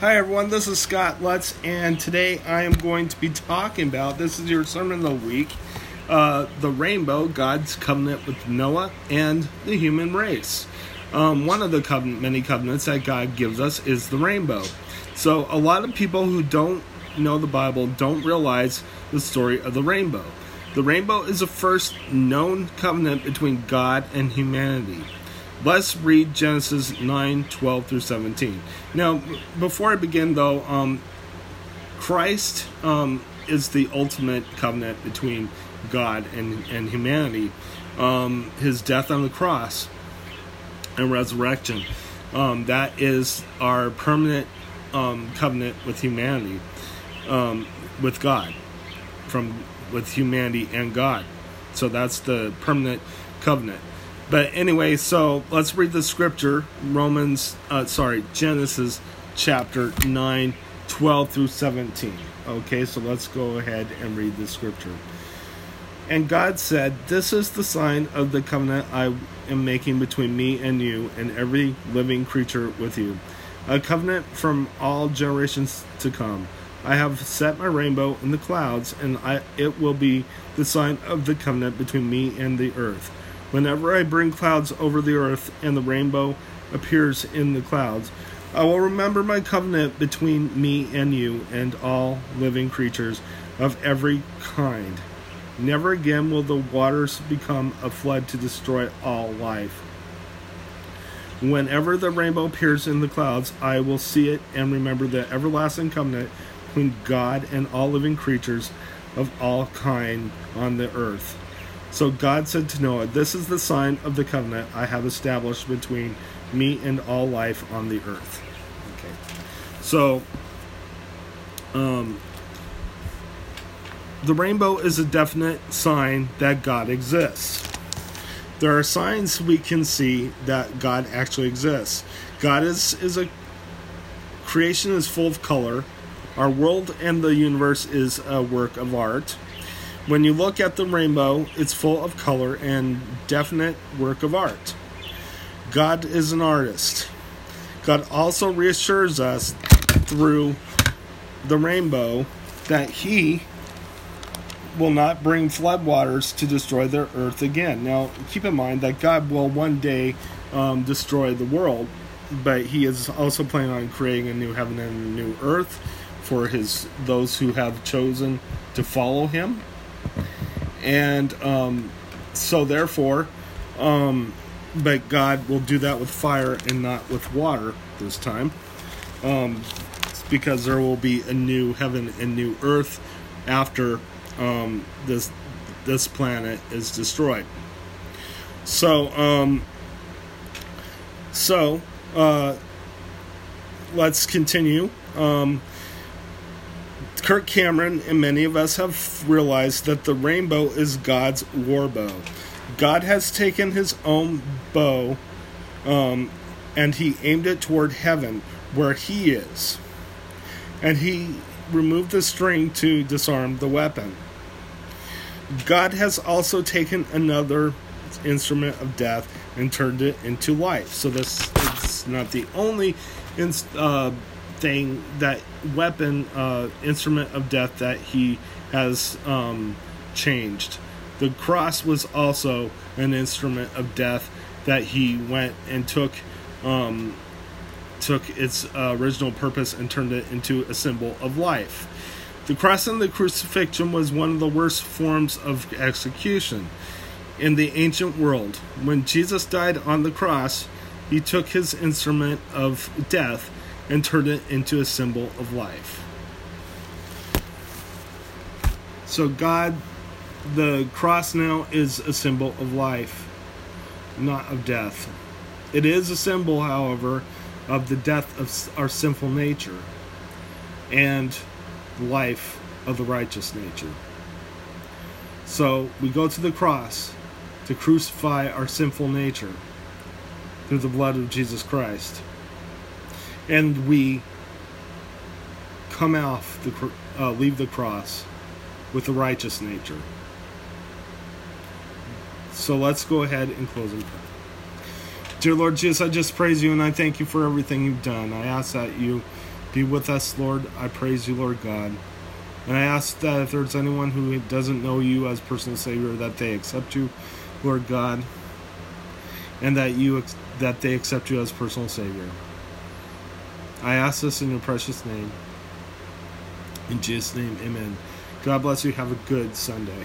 Hi everyone, this is Scott Lutz, and today I am going to be talking about this is your sermon of the week uh, the rainbow, God's covenant with Noah and the human race. Um, one of the covenant, many covenants that God gives us is the rainbow. So, a lot of people who don't know the Bible don't realize the story of the rainbow. The rainbow is the first known covenant between God and humanity. Let's read Genesis 9 12 through 17. Now, before I begin, though, um, Christ um, is the ultimate covenant between God and, and humanity. Um, his death on the cross and resurrection. Um, that is our permanent um, covenant with humanity, um, with God, from with humanity and God. So that's the permanent covenant. But anyway, so let's read the scripture Romans, uh, sorry, Genesis chapter 9, 12 through 17. Okay, so let's go ahead and read the scripture. And God said, This is the sign of the covenant I am making between me and you and every living creature with you, a covenant from all generations to come. I have set my rainbow in the clouds, and I, it will be the sign of the covenant between me and the earth. Whenever I bring clouds over the earth and the rainbow appears in the clouds, I will remember my covenant between me and you and all living creatures of every kind. Never again will the waters become a flood to destroy all life. Whenever the rainbow appears in the clouds, I will see it and remember the everlasting covenant between God and all living creatures of all kind on the earth. So God said to Noah, This is the sign of the covenant I have established between me and all life on the earth. Okay. So, um, the rainbow is a definite sign that God exists. There are signs we can see that God actually exists. God is, is a creation is full of color. Our world and the universe is a work of art. When you look at the rainbow, it's full of color and definite work of art. God is an artist. God also reassures us through the rainbow that He will not bring floodwaters to destroy the earth again. Now, keep in mind that God will one day um, destroy the world, but He is also planning on creating a new heaven and a new earth for His those who have chosen to follow Him and um, so therefore, um, but God will do that with fire and not with water this time, um, because there will be a new heaven and new earth after um, this this planet is destroyed. So, um, so uh, let's continue. Um, Kirk Cameron and many of us have realized that the rainbow is God's war bow. God has taken his own bow um, and he aimed it toward heaven where he is. And he removed the string to disarm the weapon. God has also taken another instrument of death and turned it into life. So this is not the only uh, thing that weapon uh, instrument of death that he has um, changed. The cross was also an instrument of death that he went and took um, took its uh, original purpose and turned it into a symbol of life. The cross and the crucifixion was one of the worst forms of execution in the ancient world. When jesus died on the cross he took his instrument of death and turned it into a symbol of life. So, God, the cross now is a symbol of life, not of death. It is a symbol, however, of the death of our sinful nature and the life of the righteous nature. So, we go to the cross to crucify our sinful nature through the blood of Jesus Christ and we come off the uh, leave the cross with a righteous nature. So let's go ahead and close in prayer. Dear Lord Jesus, I just praise you and I thank you for everything you've done. I ask that you be with us, Lord. I praise you, Lord God. And I ask that if there's anyone who doesn't know you as personal Savior, that they accept you, Lord God, and that you that they accept you as personal Savior. I ask this in your precious name. In Jesus' name, amen. God bless you. Have a good Sunday.